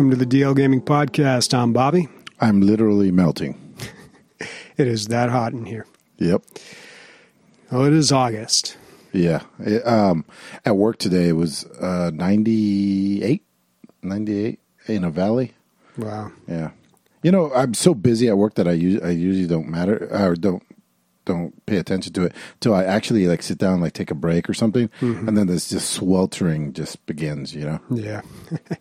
Welcome to the DL Gaming Podcast. I'm Bobby. I'm literally melting. It is that hot in here. Yep. Oh, it is August. Yeah. It, um, at work today, it was uh, 98, 98 in a valley. Wow. Yeah. You know, I'm so busy at work that I, us- I usually don't matter or don't don't pay attention to it till I actually like sit down, like take a break or something, mm-hmm. and then this just sweltering just begins. You know. Yeah.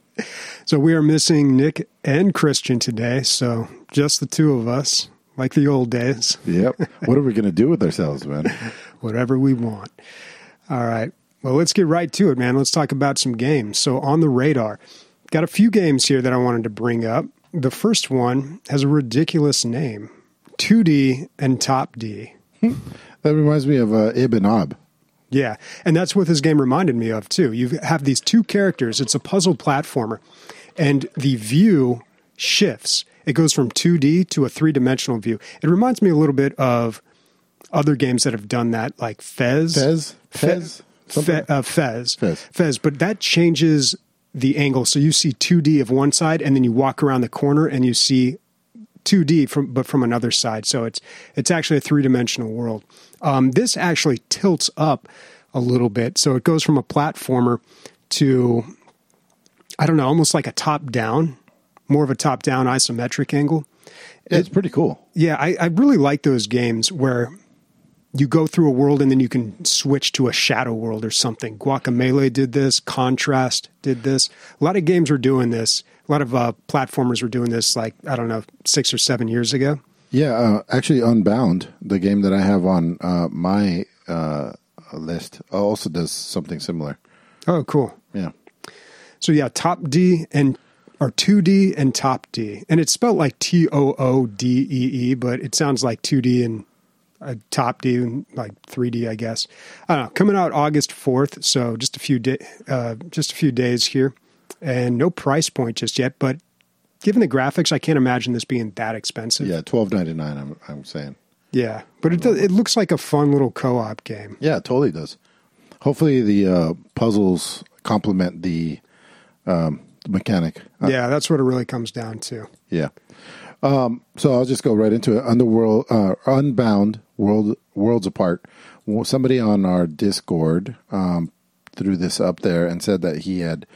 so we are missing Nick and Christian today. So just the two of us, like the old days, Yep. what are we gonna do with ourselves, man? whatever we want. All right. Well, let's get right to it, man. Let's talk about some games. So on the radar, got a few games here that I wanted to bring up. The first one has a ridiculous name 2D and Top D. That reminds me of uh, Ibb and Obb. Yeah, and that's what this game reminded me of too. You have these two characters. It's a puzzle platformer, and the view shifts. It goes from 2D to a three dimensional view. It reminds me a little bit of other games that have done that, like Fez. Fez? Fez? Fe, uh, Fez. Fez. Fez. But that changes the angle. So you see 2D of one side, and then you walk around the corner and you see 2D from but from another side. So it's it's actually a three dimensional world. Um, this actually tilts up a little bit, so it goes from a platformer to I don't know, almost like a top down, more of a top down isometric angle. Yeah, it's pretty cool. Yeah, I, I really like those games where you go through a world and then you can switch to a shadow world or something. Guacamelee did this. Contrast did this. A lot of games were doing this. A lot of uh, platformers were doing this, like I don't know, six or seven years ago. Yeah, uh, actually, Unbound, the game that I have on uh, my uh, list, also does something similar. Oh, cool. Yeah, So yeah, Topdee and or two D and Top D, and it's spelled like T O O D E E, but it sounds like two D and uh, Top D like three D, I guess. I don't know. Coming out August fourth, so just a few day, uh, just a few days here, and no price point just yet. But given the graphics, I can't imagine this being that expensive. yeah, twelve ninety nine. I'm I'm saying. yeah. But it it looks like a fun little co op game. Yeah, it totally does. Hopefully, the uh, puzzles complement the um, mechanic. Uh, yeah, that's what it really comes down to. Yeah. Um, so I'll just go right into it. Underworld, uh, Unbound, World, Worlds Apart. Somebody on our Discord um, threw this up there and said that he had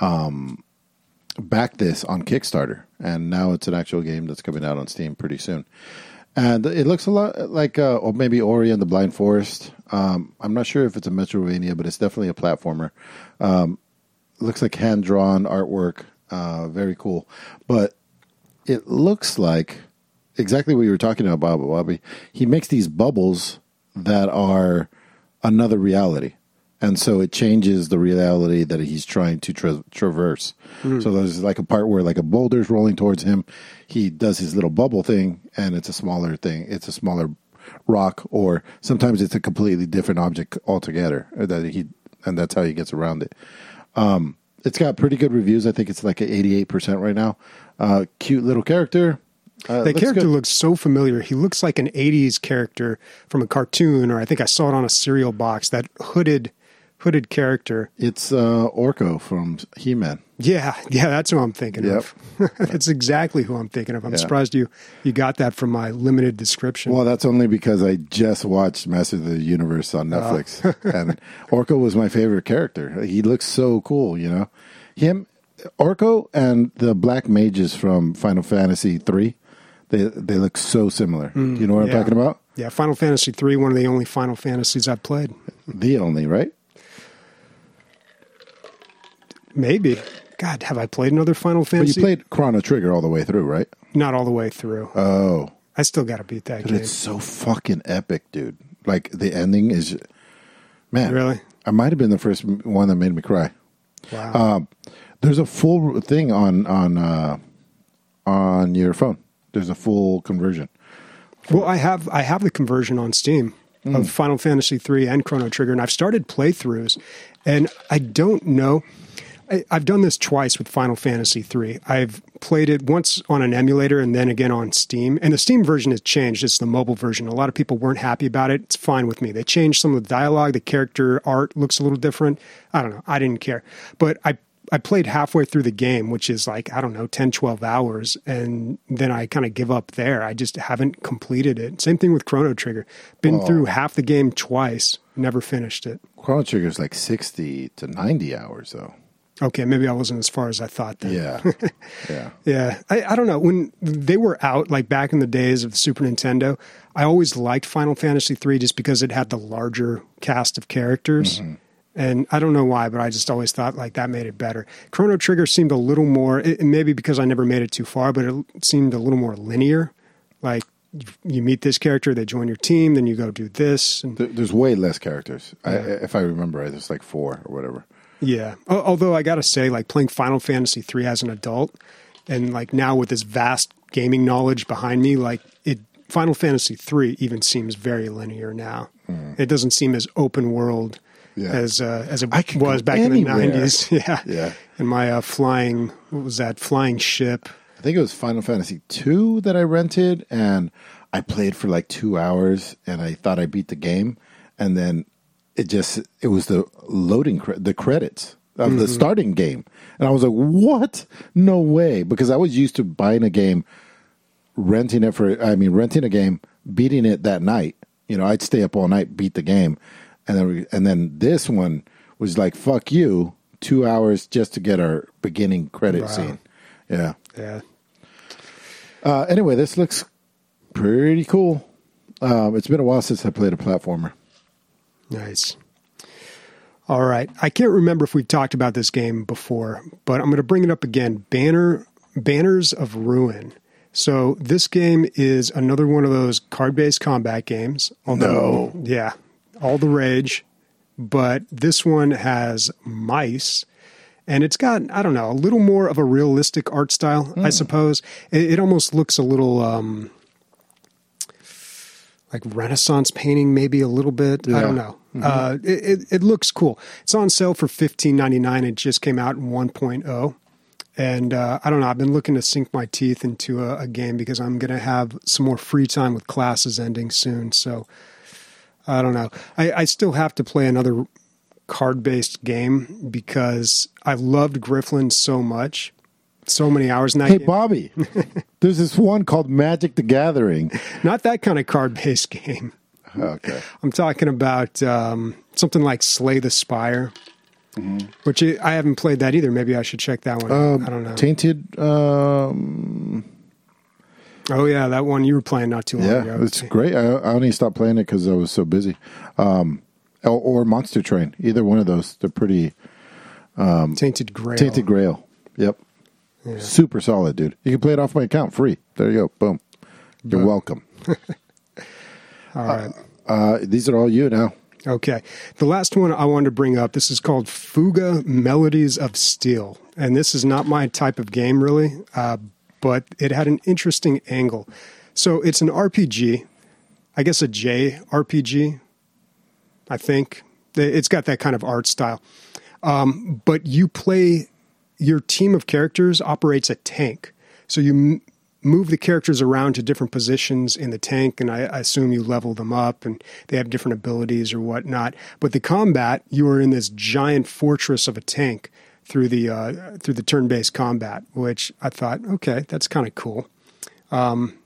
um, backed this on Kickstarter, and now it's an actual game that's coming out on Steam pretty soon. And it looks a lot like, uh, or maybe Ori and the Blind Forest. Um, I'm not sure if it's a Metroidvania, but it's definitely a platformer. Um, looks like hand drawn artwork, uh, very cool. But it looks like exactly what you were talking about, Bob Bobby. He makes these bubbles that are another reality. And so it changes the reality that he's trying to tra- traverse. So there's like a part where like a boulder's rolling towards him. He does his little bubble thing and it's a smaller thing. It's a smaller rock or sometimes it's a completely different object altogether that he and that's how he gets around it. Um, it's got pretty good reviews. I think it's like at 88% right now. Uh, cute little character. Uh, That character good. looks so familiar. He looks like an 80s character from a cartoon, or I think I saw it on a cereal box. That hooded, hooded character. It's uh, Orko from He Man. Yeah, yeah, that's who I'm thinking Yep. of. that's exactly who I'm thinking of. I'm Yeah. surprised you you got that from my limited description. Well, that's only because I just watched Master of the Universe on Netflix, and Orko was my favorite character. He looks so cool, you know. Him, Orko, and the Black Mages from Final Fantasy three, they they look so similar. Do you know what yeah. I'm talking about? yeah, Final Fantasy three, one of the only Final Fantasies I've played. The only right? Maybe. God, have I played another Final Fantasy? But you played Chrono Trigger all the way through, right? Not all the way through. Oh, I still got to beat that but game. it's so fucking epic, dude. Like the ending is, man. Really? I might have been the first one that made me cry. Wow. Um, there's a full thing on on uh, on your phone. There's a full conversion. Well, I have I have the conversion on Steam Mm. of Final Fantasy three and Chrono Trigger, and I've started playthroughs, and I don't know. I, I've done this twice with Final Fantasy three. I've played it once on an emulator and then again on Steam. And the Steam version has changed. It's the mobile version. A lot of people weren't happy about it. It's fine with me. They changed some of the dialogue. The character art looks a little different. I don't know. I didn't care, but I I played halfway through the game, which is like, I don't know, 10, 12 hours. And then I kind of give up there. I just haven't completed it. Same thing with Chrono Trigger. Been Oh. through half the game twice, never finished it. Chrono Trigger is like sixty to ninety hours though. Okay, maybe I wasn't as far as I thought then. Yeah, yeah. Yeah, I, I don't know. When they were out, like back in the days of the Super Nintendo, I always liked Final Fantasy III just because it had the larger cast of characters. Mm-hmm. And I don't know why, but I just always thought like that made it better. Chrono Trigger seemed a little more, it, maybe because I never made it too far, but it seemed a little more linear. Like you- you meet this character, they join your team, then you go do this. And There's way less characters. I, if I remember right, there's like four or whatever. Yeah. Although I got to say, like playing Final Fantasy III as an adult, and like now with this vast gaming knowledge behind me, like it, Final Fantasy III even seems very linear now. Hmm. It doesn't seem as open world. Yeah. as uh, as it was back in the nineties. yeah. Yeah. And my uh, flying, what was that? Flying ship. I think it was Final Fantasy two that I rented, and I played for like two hours, and I thought I beat the game, and then it just it was the loading cre- the credits of the starting game, and I was like, "What? No way!" Because I was used to buying a game, renting it for I mean renting a game, beating it that night. You know, I'd stay up all night, beat the game, and then we- and then this one was like, "Fuck you." Two hours just to get our beginning credit Wow. scene. Yeah. Yeah. Uh, anyway, this looks pretty cool. Um, it's been a while since I played a platformer. Nice. All right. I can't remember if we've talked about this game before, but I'm going to bring it up again. Banner Banners of Ruin. So this game is another one of those card-based combat games. Although, yeah, all the rage. But this one has mice, and it's got I don't know a little more of a realistic art style, I suppose. It, it almost looks a little. Um, like Renaissance painting, maybe a little bit. I don't know. Uh, it, it, it looks cool. It's on sale for fifteen ninety nine. It just came out in 1.0. And uh, I don't know. I've been looking to sink my teeth into a, a game because I'm going to have some more free time with classes ending soon. So I don't know. I, I still have to play another card based game because I loved Griftlands so much. So many hours in that Hey, game. Bobby, there's this one called Magic the Gathering. Not that kind of card based game. Okay. I'm talking about um, something like Slay the Spire, which I I haven't played that either. Maybe I should check that one. out. I don't know. Tainted. Um, oh yeah, that one you were playing not too long yeah, ago. it's great. I, I only stopped playing it because I was so busy. Um, or, or Monster Train. Either one of those. They're pretty. Tainted Grail. Tainted Grail. Yep. Super solid, dude. You can play it off my account free. There you go. Boom. You're welcome. All right. Uh, these are all you now. Okay. The last one I wanted to bring up. This is called Fuga Melodies of Steel, and this is not my type of game really, uh, but it had an interesting angle. So it's an RPG, I guess a J RPG. I think it's got that kind of art style, um, but you play. Your team of characters operates a tank, so you m- move the characters around to different positions in the tank, and I, I assume you level them up, and they have different abilities or whatnot. But the combat, you are in this giant fortress of a tank through the uh, through the turn-based combat, which I thought, okay, that's kind of cool. Um,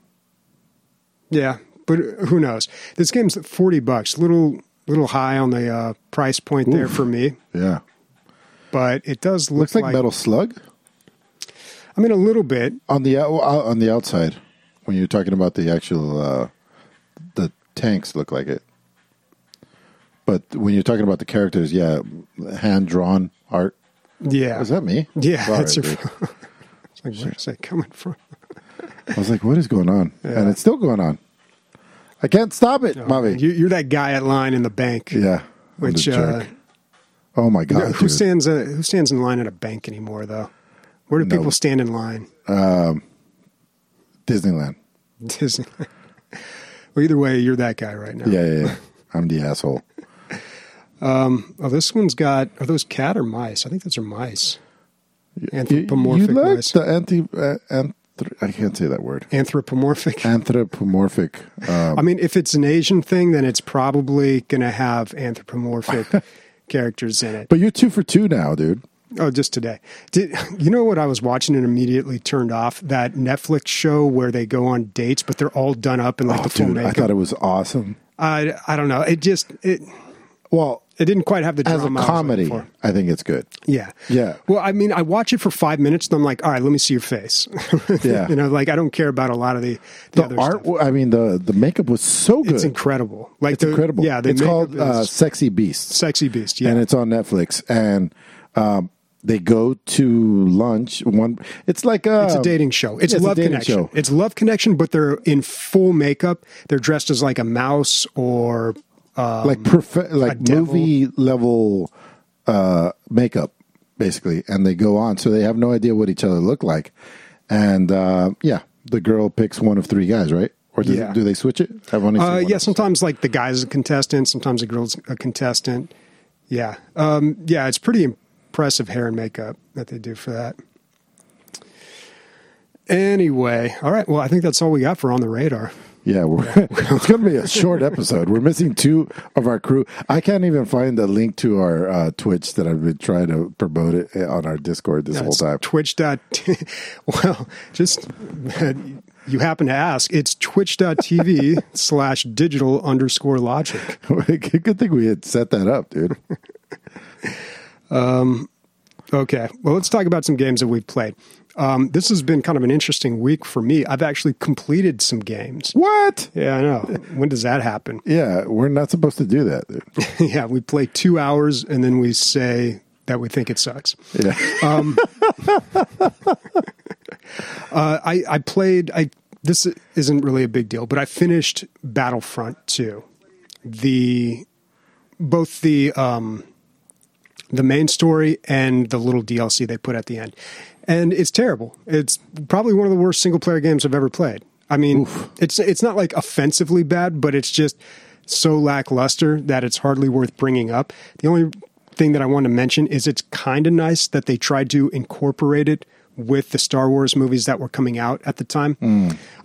yeah, but who knows? This game's forty bucks, little little high on the uh, price point there for me, Yeah. but it does look Looks like, Metal Slug I mean, a little bit. on the on the outside. When you're talking about the actual uh, the tanks, look like it. But when you're talking about the characters, yeah, hand drawn art. Yeah, Is that me? Yeah, Sorry, that's your dude. it's like where's that coming from? I was like, what is going on? Yeah. And it's still going on. I can't stop it, Bobby. You, you're that guy at line in the bank. yeah. Which uh, oh my god, who dude. stands uh, who stands in line at a bank anymore though? Where do No. people stand in line? Disneyland. Disney. well, either way, you're that guy right now. Yeah, yeah, yeah. I'm the asshole. Oh, this one's got are those cat or mice? I think those are mice. Anthropomorphic you like mice. the anti? Uh, I can't say that word. Anthropomorphic. Anthropomorphic. Um, I mean, if it's an Asian thing, then it's probably going to have anthropomorphic characters in it. but you're two for two now, dude. Oh, just today. Did you know what I was watching and immediately turned off? That Netflix show where they go on dates, but they're all done up in like Oh, the full dude, I thought it was awesome. I, I don't know. It just it Well, it didn't quite have the as a drama I was comedy, for. I think it's good. Yeah. Yeah. Well, I mean, I watch it for five minutes, and I'm like, all right, let me see your face. Yeah. you know, like I don't care about a lot of the, the, The art, stuff. I mean, the the makeup was so good. It's incredible. Like It's the, incredible. Yeah, it's called uh, Sexy Beast. Sexy Beast. Yeah. and it's on Netflix. And um, they go to lunch. One, it's like a, It's a dating show. It's it's Love Connection. show. It's Love Connection, but they're in full makeup. They're dressed as like a mouse or um, like prof- like movie level uh, makeup, basically. And they go on, so they have no idea what each other look like. And uh, yeah, the girl picks one of three guys, right? Or does Yeah. do they switch it? Only seen uh, one yeah. Sometimes like the guy's a contestant. Sometimes the girl's a contestant. Yeah. Um, yeah. It's pretty impressive hair and makeup that they do for that. Anyway, all right. Well, I think that's all we got for on the radar. Yeah, we're, it's going to be a short episode. We're missing two of our crew. I can't even find the link to our uh, Twitch that I've been trying to promote it on our Discord this whole time. Twitch. dot well, just you happen to ask. It's twitch.tv slash digital underscore logic. Good thing we had set that up, dude. um, Okay. Well, let's talk about some games that we've played. Um, this has been kind of an interesting week for me. I've actually completed some games. What? Yeah, I know. When does that happen? Yeah, we're not supposed to do that, yeah, we play two hours and then we say that we think it sucks. Yeah. Uh, I, I played. I this isn't really a big deal, but I finished Battlefront 2. The both the um, the main story and the little DLC they put at the end, and it's terrible. It's probably one of the worst single player games I've ever played. I mean, it's it's not like offensively bad, but it's just so lackluster that it's hardly worth bringing up. The only thing that I want to mention is it's kind of nice that they tried to incorporate it with the Star Wars movies that were coming out at the time.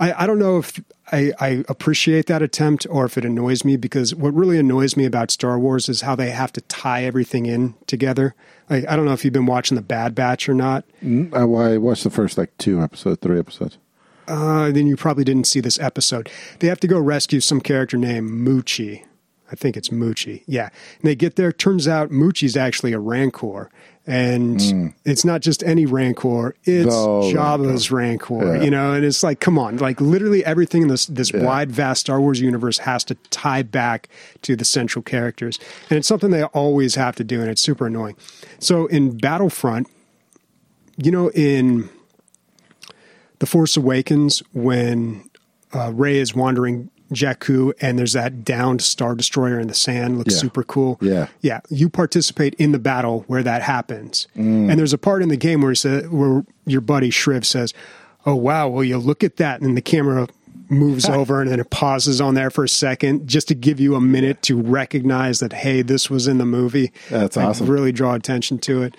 I, I don't know if I, I appreciate that attempt or if it annoys me because what really annoys me about Star Wars is how they have to tie everything in together. Like, I don't know if you've been watching the Bad Batch or not. Mm, I, well, I watched the first like two episodes, three episodes. Uh, then you probably didn't see this episode. They have to go rescue some character named Muchi. I think it's Muchi. Yeah. And they get there. Turns out Muchi's actually a Rancor. And it's not just any Rancor, it's The Jabba's Rancor. Yeah. You know, and it's like, come on, like literally everything in this this wide, vast Star Wars universe has to tie back to the central characters. And it's something they always have to do, and it's super annoying. So in Battlefront, you know, in the Force Awakens when uh, Rey is wandering Jakku and there's that downed Star Destroyer in the sand. Looks Yeah. super cool. Yeah. Yeah. You participate in the battle where that happens. Mm. And there's a part in the game where, he said, where your buddy Shriv says, Oh, wow. Well, you look at that. And the camera moves over and then it pauses on there for a second just to give you a minute to recognize that, hey, this was in the movie. That's Like, awesome. Really draw attention to it.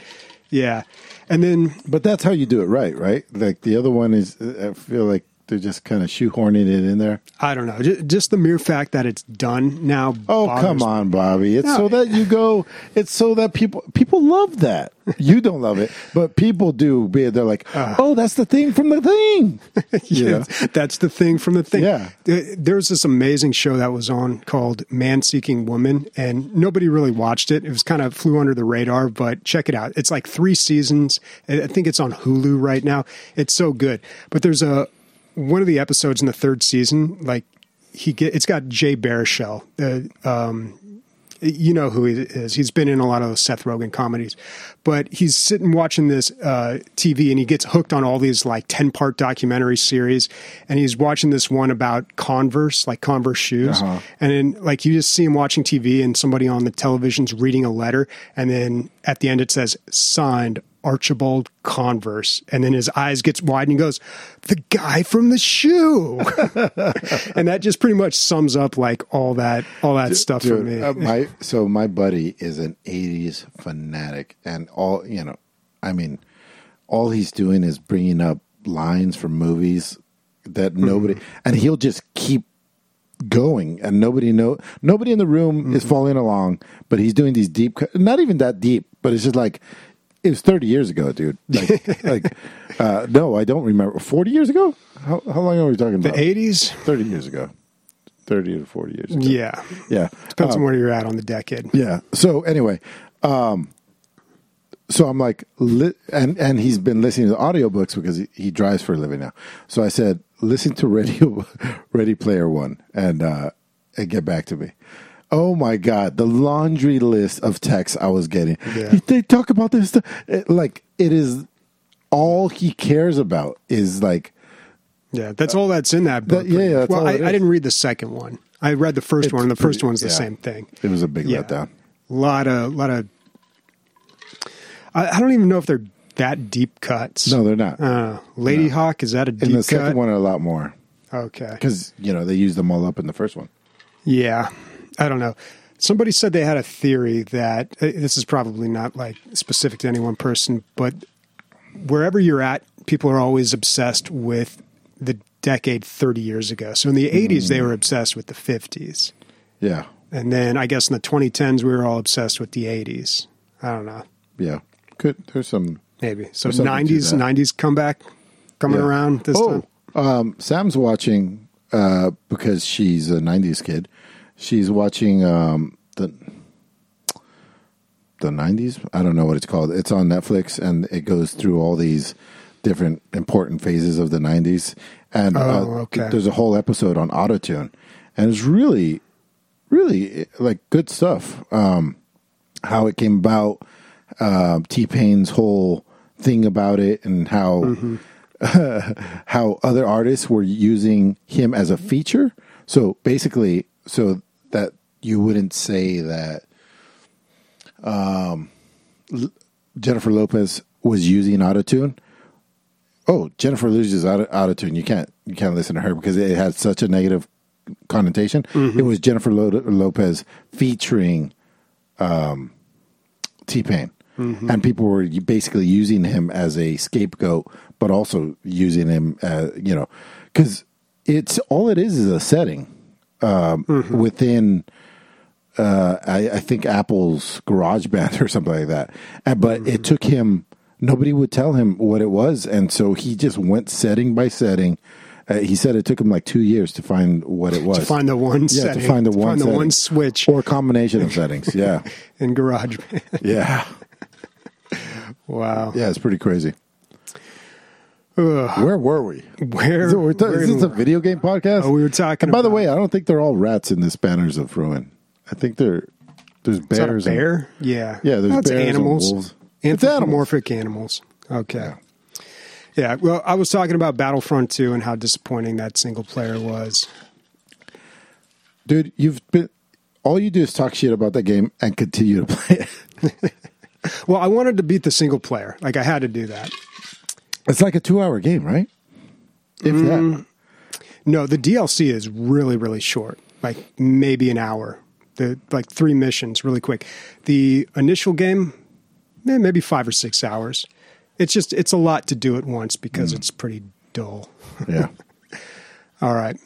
Yeah. And then But that's how you do it right, right? Like the other one is, I feel like they're just kind of shoehorning it in there. I don't know. Ju- Just the mere fact that it's done now. Oh come me. on, Bobby! It's No. so that you go. It's so that people people love that. You don't love it, but people do. Be They're like, uh. oh, that's the thing from the thing. Yeah, that's the thing from the thing. Yeah. Th- There's this amazing show that was on called Man Seeking Woman, and nobody really watched it. It was kind of flew under the radar, but check it out. It's like three seasons. I think it's on Hulu right now. It's so good. But there's a one of the episodes in the third season, like he get it's got Jay Baruchel, the um, you know who he is. He's been in a lot of Seth Rogen comedies, but he's sitting watching this uh, TV and he gets hooked on all these like 10 part documentary series. And he's watching this one about Converse, like Converse shoes. Uh-huh. And then like you just see him watching TV and somebody on the television's reading a letter. And then at the end it says signed Archibald Converse. And then his eyes gets wide and he goes, the guy from the shoe. and that just pretty much sums up like all that, all that stuff for me. uh, my so my buddy is an '80s fanatic, and all you know, I mean, all he's doing is bringing up lines from movies that nobody, and he'll just keep going, and nobody know nobody in the room is following along, but he's doing these deep, cut- not even that deep, but it's just like it was 30 years ago, dude. Like, like uh, no, I don't remember. 40 years ago? How, how long are we talking about? The 80s? 30 years ago. 30 to 40 years ago. Yeah. Yeah. Depends Um, on where you're at on the decade. Yeah. So anyway, um, so I'm like, li- and and he's been listening to audiobooks because he, he drives for a living now. So I said, listen to Radio Ready Player One and uh, and get back to me. Oh my God, the laundry list of texts I was getting. Yeah. They talk about this stuff. It- like it is all he cares about is like Yeah, that's all that's in that book. that- yeah, yeah, that's well, I. I didn't read the second one. I read the first It's one, and the first pretty- one's the yeah. same thing. it was a big Yeah. letdown. A lot of, lot of. I, I don't even know if they're that deep cuts. No, they're not. Uh, Ladyhawke is that a deep In the cut? second one, a lot more Okay. because you know they used them all up in the first one. Yeah, I don't know. Somebody said they had a theory that uh, this is probably not like specific to any one person, but wherever you're at, people are always obsessed with the decade 30 years ago. So in the 80s, they were obsessed with the 50s. Yeah, And then I guess in the 2010s, we were all obsessed with the 80s. I don't know. Yeah. Could there's some Maybe. So There's something to 90s, that. 90s comeback coming Yeah. around this oh, time. um, Sam's watching uh, because she's a '90s kid. She's watching um, the the '90s. I don't know what it's called. It's on Netflix, and it goes through all these different important phases of the '90s. And uh, Oh, okay. there's a whole episode on autotune, and it's really, really like good stuff. Um, how it came about, uh, T Pain's whole thing about it, and how how other artists were using him as a feature. So basically, so you wouldn't say that um, L- Jennifer Lopez was using autotune. Oh, Jennifer uses auto- autotune. You can't you can't listen to her because it had such a negative connotation. It was Jennifer Lo- Lopez featuring um, T Pain, and people were basically using him as a scapegoat, but also using him, as, you know, because it's all it is is a setting um, within. Uh, I, I think Apple's GarageBand or something like that, and, but it took him. Nobody would tell him what it was, and so he just went setting by setting. Uh, he said it took him like two years to find what it was. To find the one yeah, setting. to find the one, find the one switch or combination of settings. Yeah, in GarageBand. yeah. wow. Yeah, it's pretty crazy. Ugh. Where were we? Where, Is, it- ta- is this a video game podcast? Oh, we were talking And by the way, I don't think they're all rats in this Banners of Ruin. I think they're there's Is that a bears. and- bear? yeah. Yeah, there's That's bears and animals. wolves. It's animals. Animals. Okay. Yeah. Well, I was talking about Battlefront 2 and how disappointing that single player was. dude. You've been all you do is talk shit about that game and continue to play it. Well, I wanted to beat the single player. Like I had to do that. It's like a two-hour game, right? If Mm. that. No, the DLC is really, really short. Like maybe an hour. The like three missions, really quick. The initial game, eh, maybe five or six hours. It's just it's a lot to do at once because it's pretty dull. Yeah. All right.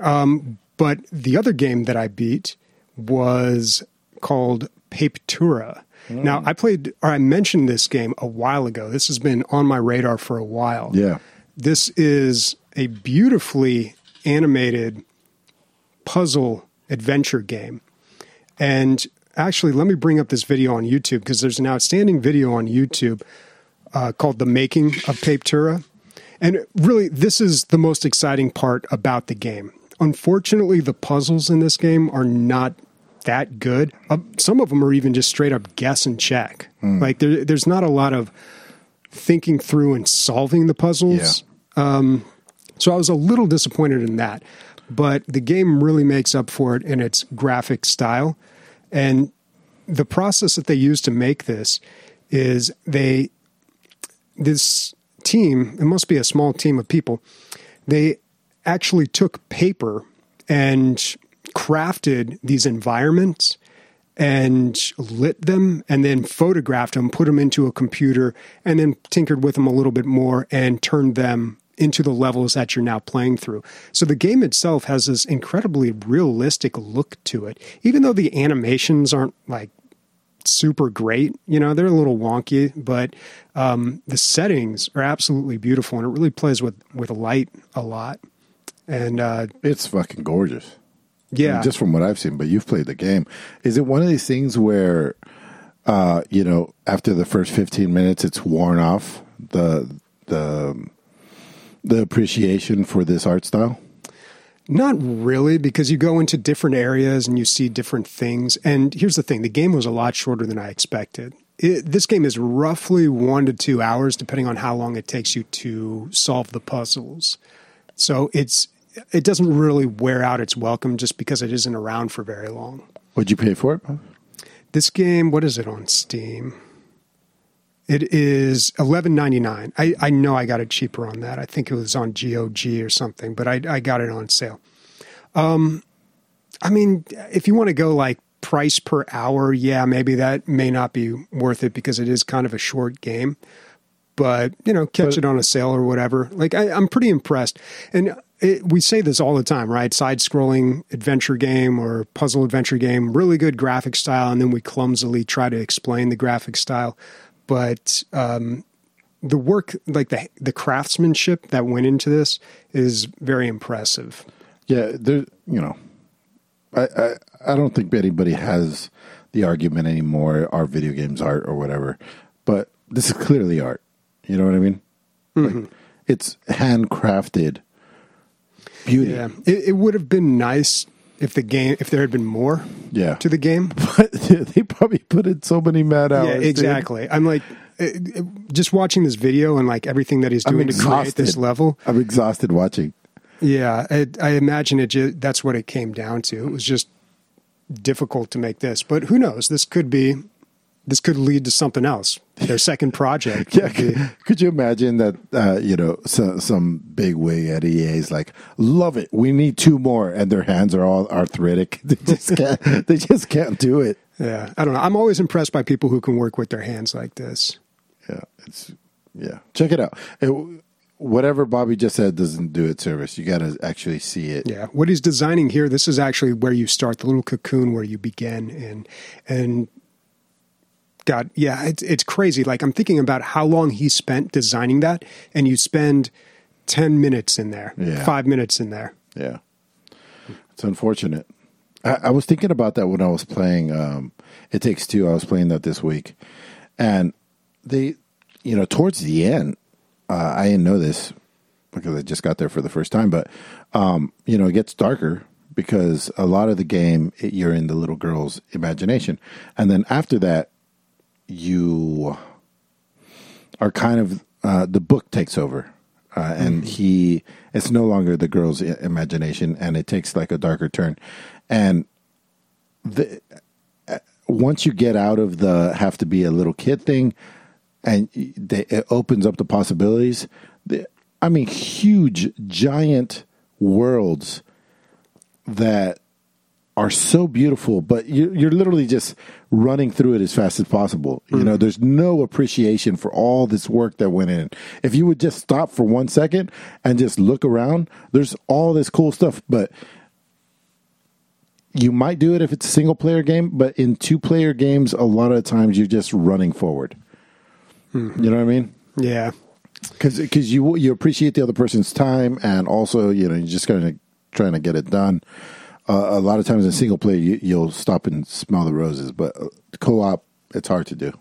Um, but the other game that I beat was called Papetura. Now, I played, or I mentioned this game a while ago. This has been on my radar for a while. Yeah. This is a beautifully animated puzzle adventure game. And actually, let me bring up this video on YouTube because there's an outstanding video on YouTube uh, called The Making of Papetura. And really, this is the most exciting part about the game. Unfortunately, the puzzles in this game are not that good. Uh, some of them are even just straight up guess and check. Like, there, there's not a lot of thinking through and solving the puzzles. So I was a little disappointed in that. But the game really makes up for it in its graphic style. And the process that they use to make this is they, this team, it must be a small team of people, they actually took paper and crafted these environments and lit them and then photographed them, put them into a computer, and then tinkered with them a little bit more and turned them into the levels that you're now playing through. So the game itself has this incredibly realistic look to it, even though the animations aren't like super great. You know, they're a little wonky, but um, the settings are absolutely beautiful, and it really plays with with light a lot. And uh, It's fucking gorgeous. I yeah, mean, just from what I've seen. But you've played the game. Is it one of these things where, uh, you know, after the first fifteen minutes, it's worn off the the the appreciation for this art style? Not really, because you go into different areas and you see different things. And here's the thing the game was a lot shorter than I expected. It, this game is roughly one to two hours, depending on how long it takes you to solve the puzzles. So it's it doesn't really wear out its welcome just because it isn't around for very long. What'd you pay for it? This game, what is it on Steam? It is eleven ninety nine. I, I know I got it cheaper on that. I think it was on GOG or something, but I I got it on sale. Um, I mean, if you want to go like price per hour, yeah, maybe that may not be worth it because it is kind of a short game. But you know, catch But- it on a sale or whatever. Like I, I'm pretty impressed, and it, we say this all the time, right? Side-scrolling adventure game or puzzle adventure game, really good graphic style, and then we clumsily try to explain the graphic style. But um, the work, like the the craftsmanship that went into this, is very impressive. Yeah, there. You know, I, I I don't think anybody has the argument anymore. Are video games art or whatever? But this is clearly art. You know what I mean? Like, it's handcrafted beauty. Yeah, it, it would have been nice if the game, if there had been more Yeah. to the game. But they probably put in so many mad hours. Yeah, dude. exactly. I'm like, it, it- just watching this video and like everything that he's doing to create this level. I'm exhausted watching. Yeah, I, I imagine it. Ju- that's what it came down to. It was just difficult to make this, but who knows? This could be. This could lead to something else. Their second project. Yeah, be- could, you imagine that? Uh, you know, so, some big wig at EA is like, "Love it, we need two more," and their hands are all arthritic. They just can't. they just can't do it. yeah, I don't know. I'm always impressed by people who can work with their hands like this. Yeah, it's yeah. Check it out. It, whatever Bobby just said doesn't do it service. You got to actually see it. Yeah, what he's designing here, this is actually where you start, the little cocoon where you begin, and and God, yeah, it's it's crazy. Like I'm thinking about how long he spent designing that, and you spend ten minutes in there, Yeah. five minutes in there. Yeah. It's unfortunate. I, I was thinking about that when I was playing um, It Takes Two. I was playing that this week. And they, you know, towards the end, uh, I didn't know this because I just got there for the first time, but, um, you know, it gets darker because a lot of the game, it, you're in the little girl's imagination. And then after that, you are kind of uh, the book takes over, uh, and he it's no longer the girl's i- imagination, and it takes like a darker turn. And the uh, once you get out of the have to be a little kid thing, and they, it opens up the possibilities. The, I mean, huge, giant worlds that are so beautiful, but you're, you're literally just running through it as fast as possible. You mm. know, there's no appreciation for all this work that went in. If you would just stop for one second and just look around, there's all this cool stuff, but you might do it if it's a single player game, but in two player games, a lot of times you're just running forward. Mm-hmm. You know what I mean? Yeah, because you you appreciate the other person's time and also you know you're just kind of trying to get it done. Uh, a lot of times in single player you, you'll stop and smell the roses, but uh, co-op it's hard to do.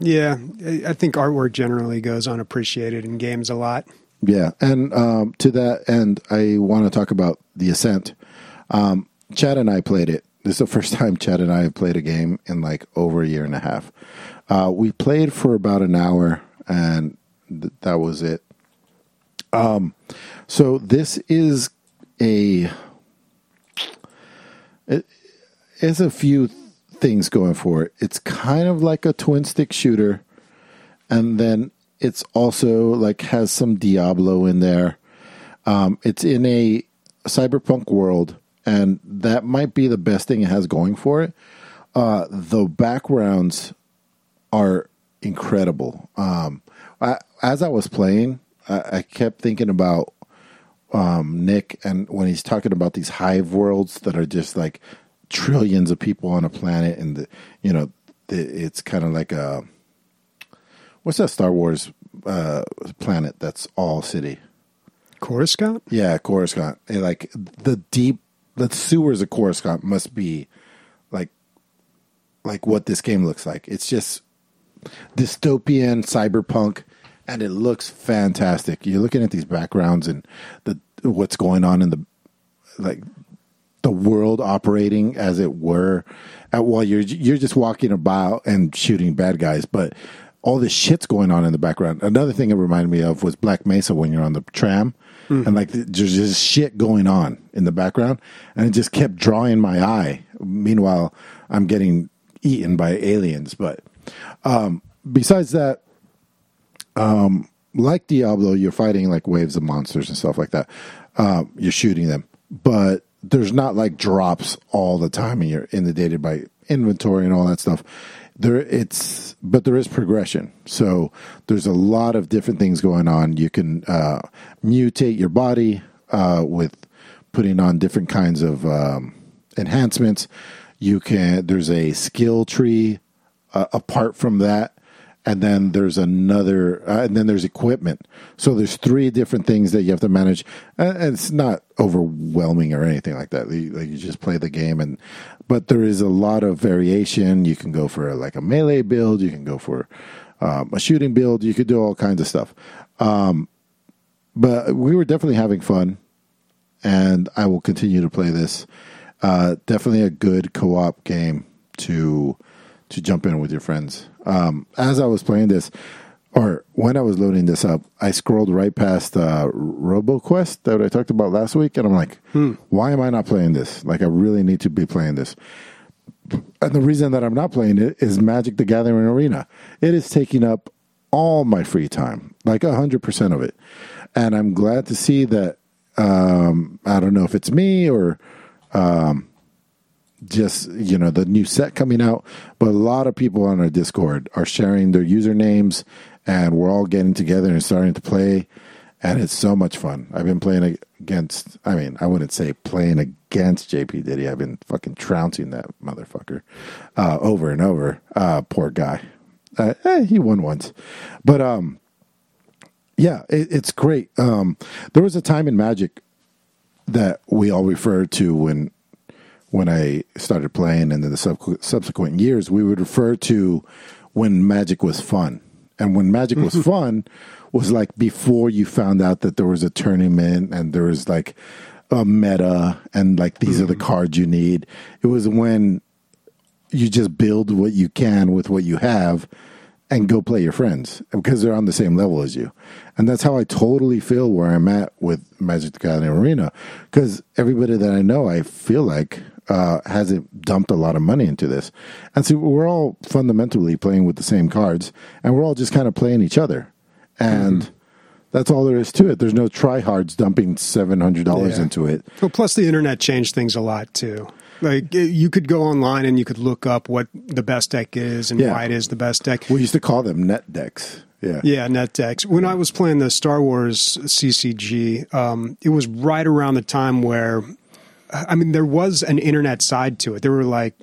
yeah. I I think artwork generally goes unappreciated in games a lot. Yeah, and um, to that end, I want to talk about the Ascent. Um, Chad and I played it. This is the first time Chad and I have played a game in like over a year and a half. Uh, we played for about an hour, and th- that was it. Um, so this is a it has a few things going for it. It's kind of like a twin stick shooter, and then it's also like has some Diablo in there. Um, it's in a cyberpunk world, and that might be the best thing it has going for it. Uh, the backgrounds are incredible. Um, I, as I was playing, I, I kept thinking about um, Nick and when he's talking about these hive worlds that are just like trillions of people on a planet, and the, you know, the, it's kind of like a what's that Star Wars uh, planet that's all city? Coruscant? Yeah, Coruscant. And like the deep, the sewers of Coruscant must be like, like what this game looks like. It's just dystopian cyberpunk, and it looks fantastic. You're looking at these backgrounds and the what's going on in the like the world operating as it were. At, while you're you're just walking about and shooting bad guys, but all this shit's going on in the background. Another thing it reminded me of was Black Mesa when you're on the tram mm-hmm. and like there's just shit going on in the background, and it just kept drawing my eye. Meanwhile, I'm getting eaten by aliens. But um, besides that, um, like Diablo, you're fighting like waves of monsters and stuff like that. Um, you're shooting them, but there's not like drops all the time, and you're inundated by inventory and all that stuff. There it's but there is progression. So there's a lot of different things going on. You can uh, mutate your body uh, with putting on different kinds of um, enhancements. You can there's a skill tree uh, apart from that and then there's another uh, and then there's equipment. So there's three different things that you have to manage. And it's not overwhelming or anything like that. You, like you just play the game and but there is a lot of variation. You can go for like a melee build. You can go for um, a shooting build. You could do all kinds of stuff. Um, but we were definitely having fun and i will continue to play this. Uh, definitely a good co-op game to to jump in with your friends um, as I was playing this, or when I was loading this up, I scrolled right past uh, RoboQuest that I talked about last week, and I'm like, hmm. why am I not playing this? Like, I really need to be playing this. And the reason that I'm not playing it is Magic the Gathering Arena. It is taking up all my free time, like 100% of it. And I'm glad to see that, um, I don't know if it's me or um, just you know the new set coming out but a lot of people on our discord are sharing their usernames and we're all getting together and starting to play and it's so much fun. I've been playing against i mean i wouldn't say playing against jp diddy. I've been fucking trouncing that motherfucker uh, over and over. Uh, poor guy. Uh, eh, he won once. But um yeah it, it's great. Um there was a time in magic that we all refer to when when I started playing and in the sub- subsequent years, we would refer to when magic was fun. And when magic was mm-hmm. fun was like before you found out that there was a tournament and there was like a meta and like these mm-hmm. are the mm-hmm. cards you need. It was when you just build what you can with what you have and go play your friends because they're on the same level as you. And that's how I totally feel where I'm at with Magic the Gathering Arena because everybody that I know, I feel like uh, hasn't dumped a lot of money into this. And so we're all fundamentally playing with the same cards, and we're all just kind of playing each other. And mm-hmm. that's all there is to it. There's no tryhards dumping $700 yeah. into it. Well, plus the internet changed things a lot too. Like you could go online and you could look up what the best deck is and yeah. why it is the best deck. We used to call them net decks. Yeah. Yeah, net decks. When I was playing the Star Wars CCG, um, it was right around the time where I mean, there was an internet side to it. There were like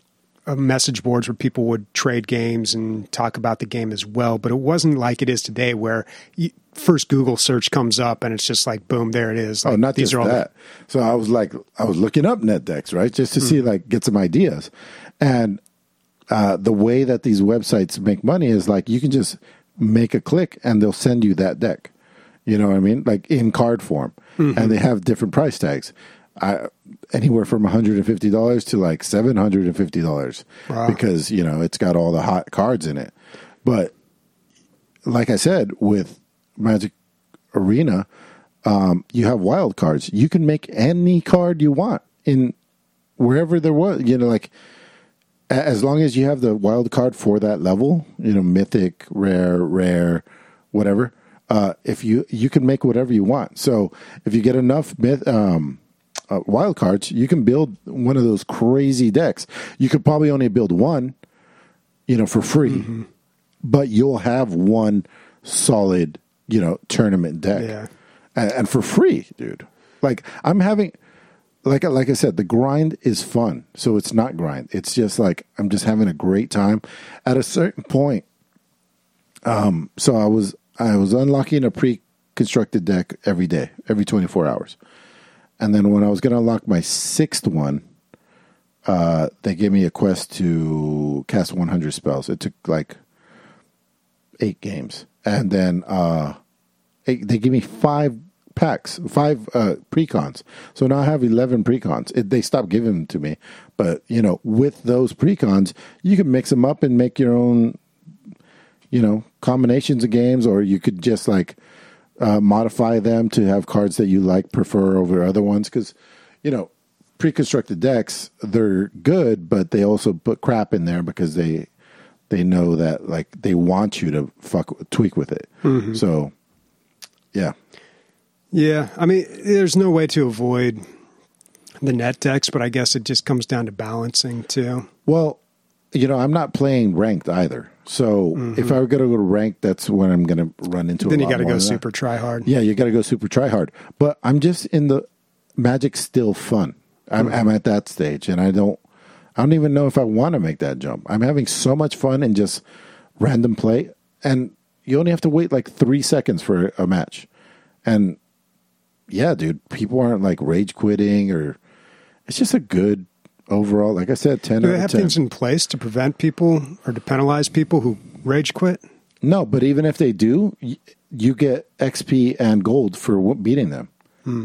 uh, message boards where people would trade games and talk about the game as well, but it wasn't like it is today where you, first Google search comes up and it's just like boom, there it is. Oh, like, oh, not these are all that. The- so I was like, I was looking up NetDecks, right, just to mm. see like get some ideas, and uh, the way that these websites make money is like you can just make a click and they'll send you that deck. You know what I mean? Like in card form, mm-hmm. and they have different price tags. I, anywhere from $150 to like $750 wow. because, you know, it's got all the hot cards in it. But like I said, with Magic Arena, um, you have wild cards. You can make any card you want in wherever there was, you know, like as long as you have the wild card for that level, you know, mythic, rare, rare, whatever. Uh, if you you can make whatever you want. So if you get enough myth, um, uh, wild cards, you can build one of those crazy decks. You could probably only build one, you know, for free, mm-hmm. but you'll have one solid, you know, tournament deck, yeah. and, and for free, dude. Like I'm having, like like I said, the grind is fun. So it's not grind. It's just like I'm just having a great time. At a certain point, um, so I was I was unlocking a pre-constructed deck every day, every 24 hours, and then when I was going to unlock my sixth one, uh, they gave me a quest to cast 100 spells. It took like eight games, and then uh, eight, they gave me five packs, five uh, precons. So now I have eleven precons. It, they stopped giving them to me, but you know, with those precons, you can mix them up and make your own, you know, combinations of games, or you could just like uh, modify them to have cards that you like prefer over other ones. Because you know, pre-constructed decks they're good, but they also put crap in there because they they know that like they want you to fuck tweak with it. So yeah. Yeah, I mean, there's no way to avoid the net decks, but I guess it just comes down to balancing too. Well, you know, I'm not playing ranked either. So if I were going to go to ranked, that's when I'm going to run into. Mm-hmm. Then you got to go that. super try hard. Yeah, you got to go super try hard. But I'm just in the magic's still fun. I'm, I'm at that stage, and I don't. I don't even know if I want to make that jump. I'm having so much fun and just random play, and you only have to wait like three seconds for a match, and yeah, dude, people aren't like rage quitting or. It's just a good overall. Like I said, ten Do they have 10. things in place to prevent people or to penalize people who rage quit? No, but even if they do, you get XP and gold for beating them.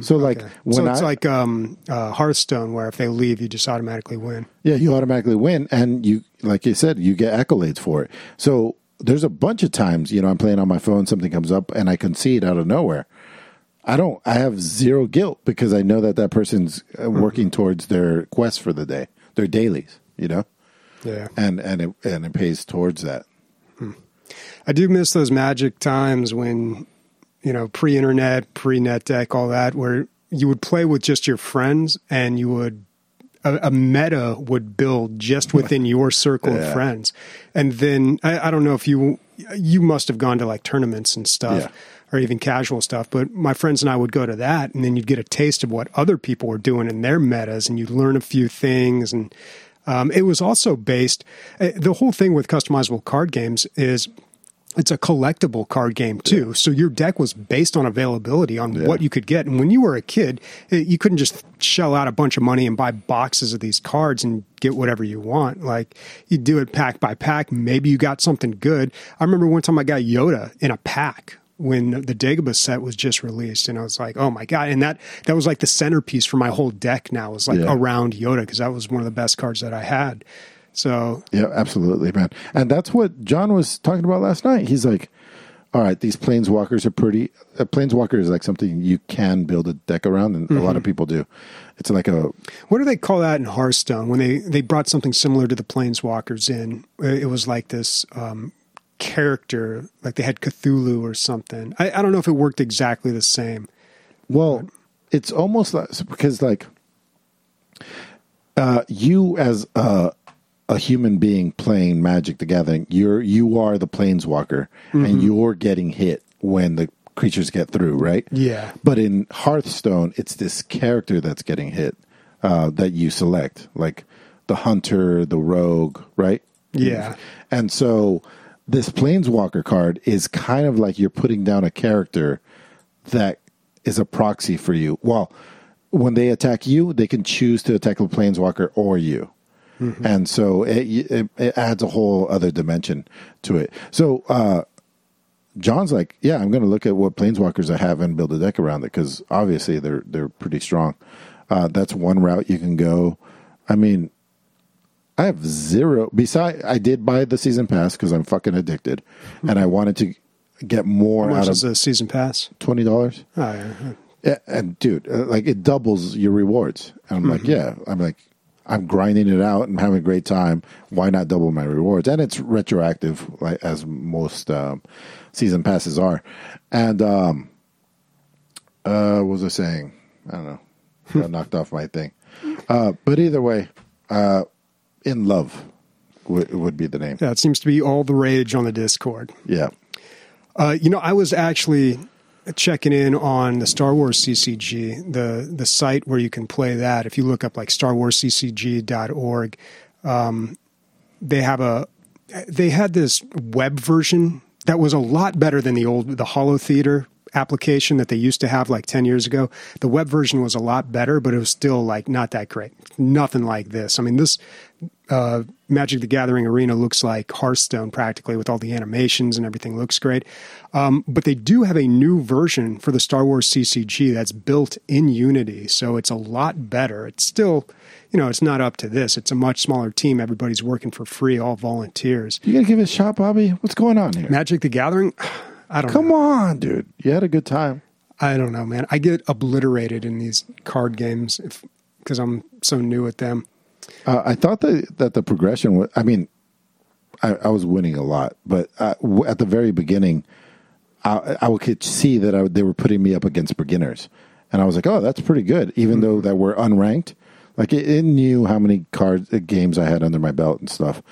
so like Okay. when so it's I like um, uh, Hearthstone, where if they leave, you just automatically win. yeah, you automatically win, and you like you said, you get accolades for it. So there's a bunch of times you know I'm playing on my phone, something comes up, and I concede out of nowhere. I don't. I have zero guilt because I know that that person's uh, Hmm. working towards their quest for the day, their dailies. You know, Yeah, and and it and it pays towards that. I do miss those magic times when you know pre-internet, pre-net deck, all that, where you would play with just your friends and you would a, a meta would build just within your circle Yeah. of friends, and then I, I don't know if you you must have gone to like tournaments and stuff. Yeah. Or even casual stuff, but my friends and I would go to that, and then you'd get a taste of what other people were doing in their metas, and you'd learn a few things. And um, it was also based. uh, The whole thing with customizable card games is it's a collectible card game too. So your deck was based on availability on Yeah. what you could get. And when you were a kid, eh, you couldn't just shell out a bunch of money and buy boxes of these cards and get whatever you want. Like you do it pack by pack. Maybe you got something good. I remember one time I got Yoda in a pack when the Dagobah set was just released, and I was like, "Oh my god!" And that that was like the centerpiece for my whole deck. Now was like Yeah. around Yoda because that was one of the best cards that I had. So Yeah, absolutely, man. And that's what John was talking about last night. He's like, all right, these planeswalkers are pretty. A planeswalker is like something you can build a deck around, and a lot Mm-hmm. of people do. It's like a What do they call that in Hearthstone when they, they brought something similar to the Planeswalkers in? It was like this um, character, like they had Cthulhu or something. I, I don't know if it worked exactly the same. well, it's almost like because like uh, you as a a human being playing Magic the Gathering, you're you are the planeswalker, Mm-hmm. and you're getting hit when the creatures get through, right? Yeah. But in Hearthstone, it's this character that's getting hit uh, that you select, like the hunter, the rogue, right? Yeah. And so this planeswalker card is kind of like you're putting down a character that is a proxy for you. Well, when they attack you, they can choose to attack the planeswalker or you. And so it, it, it adds a whole other dimension to it. So uh, John's like, yeah, I'm going to look at what planeswalkers I have and build a deck around it because obviously they're they're pretty strong. Uh, that's one route you can go. I mean, I have zero. Besides, I did buy the season pass because I'm fucking addicted, and I wanted to get more How much out is of the season pass? twenty dollars. Oh, yeah. Yeah, and dude, uh, like it doubles your rewards. And I'm like, yeah, I'm like, I'm grinding it out and having a great time. Why not double my rewards? And it's retroactive, like as most um, season passes are. And um, uh, what was I saying? I don't know. Got knocked off my thing. Uh, but either way, uh, in love would would be the name. Yeah, it seems to be all the rage on the Discord. Yeah. Uh, you know, I was actually checking in on the Star Wars CCG, the the site where you can play that. If you look up like StarWarsCCG.org, um, they have a they had this web version that was a lot better than the old the hollow Theater application that they used to have like 10 years ago. The web version was a lot better, but it was still like not that great. Nothing like this. I mean, this uh, Magic the Gathering arena looks like Hearthstone practically with all the animations and everything looks great. Um, but they do have a new version for the Star Wars CCG that's built in Unity. So it's a lot better. It's still, you know, it's not up to this. It's a much smaller team. Everybody's working for free, all volunteers. You gotta give it a shot, Bobby. What's going on here? Magic the Gathering, I don't Come know. on, dude. You had a good time. I don't know, man. I get obliterated in these card games because I'm so new at them. Uh, I thought that that the progression was. I mean, I, I was winning a lot, but uh, at the very beginning, I, I could see that I, they were putting me up against beginners, and I was like, "Oh, that's pretty good," even though that we're unranked. Like it, it knew how many cards uh, games I had under my belt and stuff.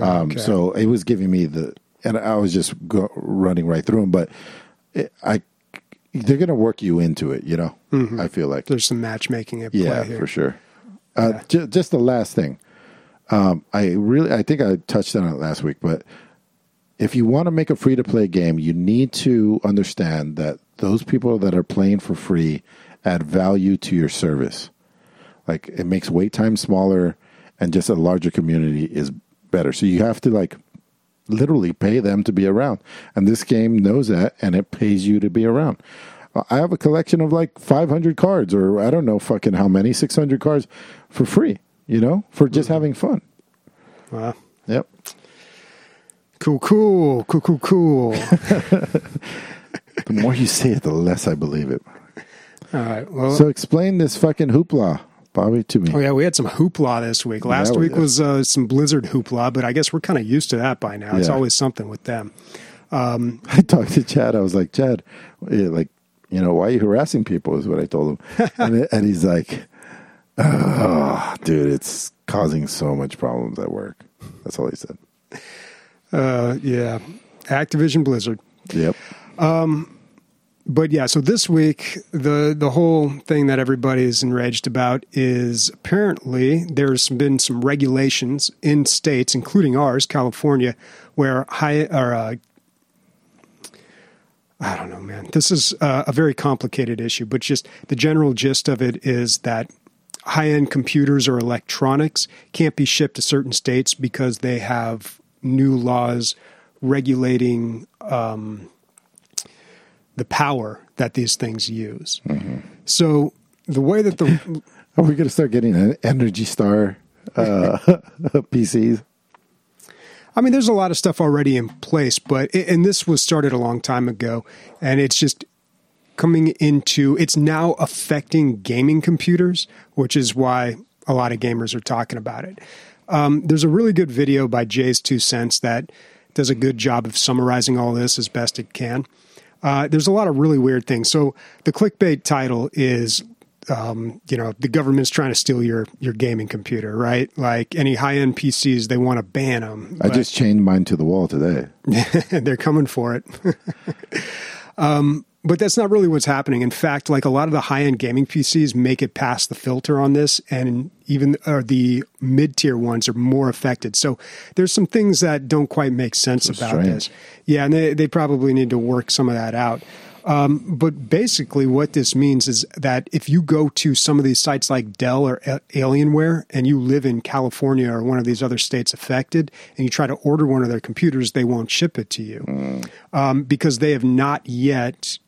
Um, Okay. so it was giving me the, and I was just go, running right through them. But it, I, they're going to work you into it. You know, I feel like There's some matchmaking at play yeah, here. for sure. Uh, ju- just the last thing. Um, I really, I think I touched on it last week, but if you want to make a free to play game, you need to understand that those people that are playing for free add value to your service. Like it makes wait time smaller and just a larger community is better. So you have to like literally pay them to be around. And this game knows that and it pays you to be around. I have a collection of like 500 cards or I don't know fucking how many, 600 cards for free, you know, for just mm-hmm. having fun. Wow. Yep. Cool, cool, cool, cool, cool. The more you say it, the less I believe it. All right. Well, So explain this fucking hoopla, Bobby, to me. oh yeah, we had some hoopla this week. Last Yeah, we week did. was uh, some Blizzard hoopla, but I guess we're kind of used to that by now. It's always something with them. I talked to Chad. I was like, Chad, like, you know, why are you harassing people? Is what I told him, and, and he's like, oh, dude, it's causing so much problems at work. That's all he said. Uh, yeah, Activision Blizzard. Yep. But yeah, so this week the the whole thing that everybody is enraged about is apparently there's been some regulations in states, including ours, California, where high or uh, I don't know, man. This is uh, a very complicated issue, but just the general gist of it is that high end computers or electronics can't be shipped to certain states because they have new laws regulating um, the power that these things use. So the way that the Are we going to start getting an Energy Star uh, PCs? I mean, there's a lot of stuff already in place, but and this was started a long time ago, and it's just coming into it's now affecting gaming computers, which is why a lot of gamers are talking about it. Um, there's a really good video by JayzTwoCents that does a good job of summarizing all this as best it can. Uh, there's a lot of really weird things. So the clickbait title is, um, you know, the government's trying to steal your your gaming computer, right? Like any high end PCs, they want to ban them. I just chained mine to the wall today. they're coming for it. um, but that's not really what's happening. In fact, like a lot of the high end gaming PCs make it past the filter on this, and even or the mid tier ones are more affected. So there's some things that don't quite make sense So about strange. this. Yeah, and they, they probably need to work some of that out. Um, but basically, what this means is that if you go to some of these sites like Dell or Alienware and you live in California or one of these other states affected, and you try to order one of their computers, they won't ship it to you um, because they have not yet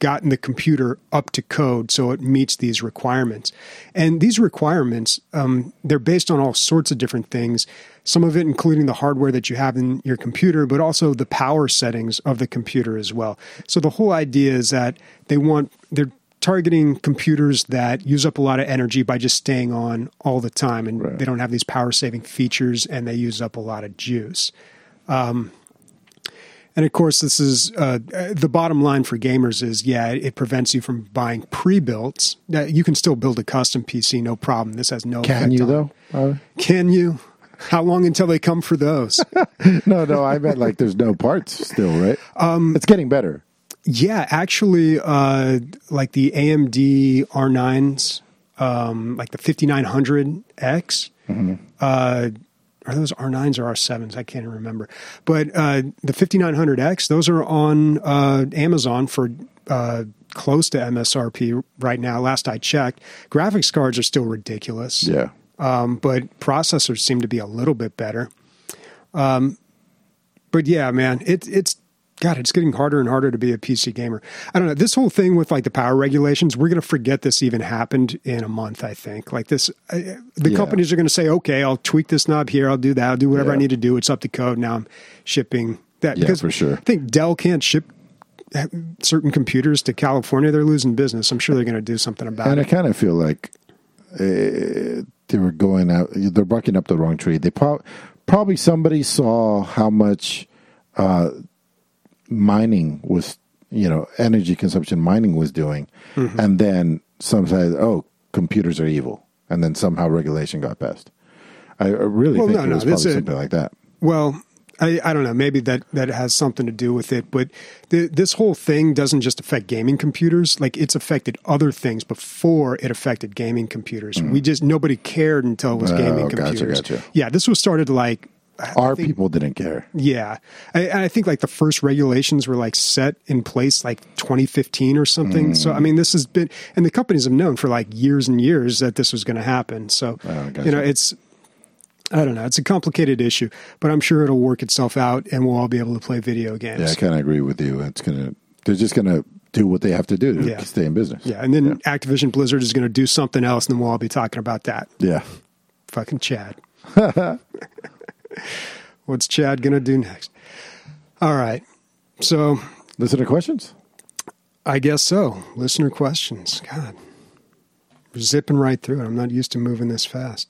gotten the computer up to code so it meets these requirements. And these requirements, um, they're based on all sorts of different things, some of it including the hardware that you have in your computer, but also the power settings of the computer as well. So the whole idea is that they want, they're targeting computers that use up a lot of energy by just staying on all the time and Right. they don't have these power saving features and they use up a lot of juice. And of course, this is uh, the bottom line for gamers is yeah, it prevents you from buying pre-built. You can still build a custom PC, no problem. This has no. Can you though? Uh, Can you? How long until they come for those? no, no. I meant like there's no parts still, right? Um, it's getting better. Yeah, actually, uh, like the AMD R9s, um, like the 5900X, uh, are those R9s or R7s? I can't even remember. But uh, the 5900X, those are on uh, Amazon for uh, close to MSRP right now. Last I checked, graphics cards are still ridiculous. Yeah. Um, but processors seem to be a little bit better. Um, but yeah, man, it, it's God, it's getting harder and harder to be a PC gamer. I don't know. This whole thing with like the power regulations, we're going to forget this even happened in a month, I think. Like this, uh, the Yeah. companies are going to say, okay, I'll tweak this knob here. I'll do that. I'll do whatever I need to do. It's up to code. Now I'm shipping that. Yeah, because for sure. I think Dell can't ship certain computers to California. They're losing business. I'm sure they're going to do something about it. And I kind of feel like uh, they were going out. They're barking up the wrong tree. They pro- probably somebody saw how much uh, mining was, you know, energy consumption mining was doing, Mm-hmm. and then some said, "Oh, computers are evil," and then somehow regulation got passed. I really Well, think no, it was this probably something like that. Well, I, I don't know. Maybe that, that has something to do with it. But the, this whole thing doesn't just affect gaming computers. Like it's affected other things before it affected gaming computers. We just nobody cared until it was Oh, gaming gotcha, computers. gotcha. Yeah, this was started like I Our think- people didn't care. Yeah, I, I think like the first regulations were like set in place like 2015 or something. So Mm. I mean, this has been, and the companies have known for like years and years that this was going to happen. So Oh, gotcha. you know, it's I don't know, it's a complicated issue, but I'm sure it'll work itself out, and we'll all be able to play video games. Yeah, I kind of agree with you. It's gonna. They're just gonna do what they have to do to Yeah. stay in business. Yeah, and then Activision Blizzard is going to do something else, and then we'll all be talking about that. Yeah. Fucking Chad. What's Chad going to do next? All right. So listener questions. I guess so. Listener questions. God. We're zipping right through it. I'm not used to moving this fast.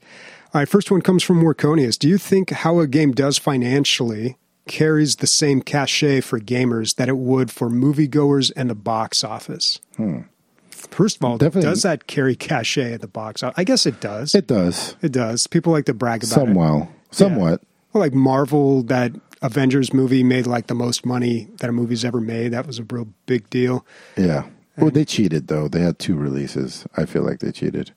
All right, first one comes from Morconius. Do you think how a game does financially carries the same cachet for gamers that it would for moviegoers and the box office? Hmm. First of all, Definitely. does that carry cachet at the box office? I guess it does. It does. It does. People like to brag about it. Somewhat. Somewhat. Well, like Marvel, that Avengers movie made like the most money that a movie's ever made. That was a real big deal. Yeah. Well, they cheated though. They had two releases. I feel like they cheated.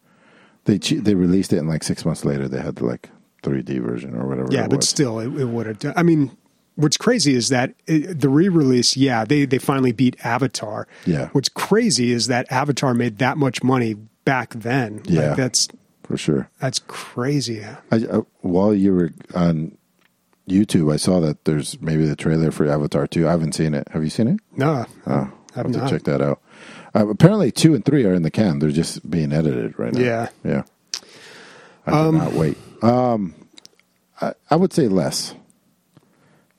They che- they released it and like six months later they had the like 3D version or whatever. Yeah, but still, it, it would have done. I mean, what's crazy is that it, the re-release, yeah, they they finally beat Avatar. Yeah. What's crazy is that Avatar made that much money back then. Yeah. Like, that's for sure. that's crazy. I, I, while you were on YouTube, I saw that there's maybe the trailer for Avatar 2. I haven't seen it. Have you seen it? No, Oh, I'll I've to not. check that out. Uh, apparently, two and three are in the can. They're just being edited right now. Yeah. yeah. I cannot wait. Um, I, I would say less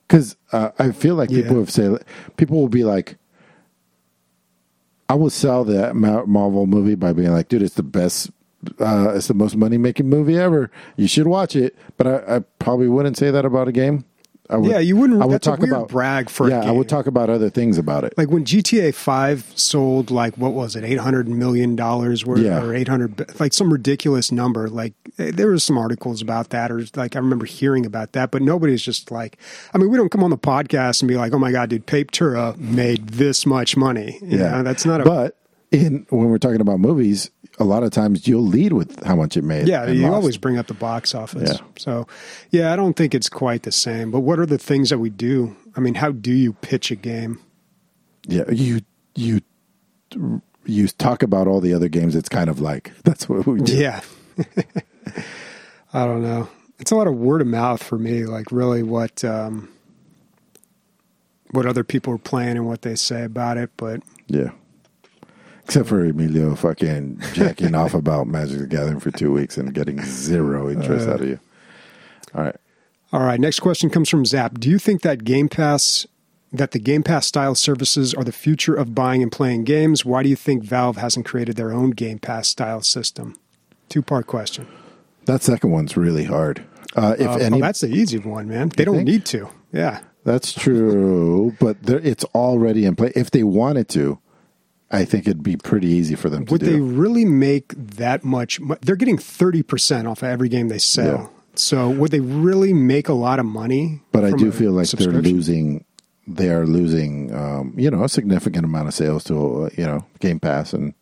because uh, I feel like people Yeah. have said people will be like, I will sell that Ma- Marvel movie by being like, dude, it's the best. Uh, it's the most money making movie ever. You should watch it. But I, I probably wouldn't say that about a game. I would, Yeah, you wouldn't- I would talk about brag for a Yeah, I would talk about other things about it. like when GTA Five sold like what was it, eight hundred million dollars worth, Yeah. or eight hundred, like some ridiculous number. Like eh, there was some articles about that, or like I remember hearing about that, but nobody's just like, I mean, we don't come on the podcast and be like, oh my god, dude, Papetura made this much money. You Yeah, know, that's not a. But in when we're talking about movies, a lot of times you'll lead with how much it made. yeah, you lost. always bring up the box office. Yeah. So, yeah, I don't think it's quite the same. But what are the things that we do? I mean, how do you pitch a game? Yeah, you you you talk about all the other games. It's kind of like that's what we do. Yeah. I don't know. It's a lot of word of mouth for me, like really what um, what other people are playing and what they say about it. But Yeah. Except for Emilio fucking jacking off about Magic the Gathering for two weeks and getting zero interest out of you. All right. all right, next question comes from Zap. Do you think that Game Pass that the Game Pass style services are the future of buying and playing games? Why do you think Valve hasn't created their own Game Pass style system? Two part question. That second one's really hard. Uh, if Uh, any, oh, that's the easy one, man. They don't think? need to. Yeah. That's true, but there, it's already in play. If they wanted to, I think it'd be pretty easy for them to Would do. they really make that much? mo- They're getting thirty percent off of every game they sell. Yeah. So would they really make a lot of money? but I do feel like they're losing they are losing, um, you know, a significant amount of sales to uh, you know Game Pass and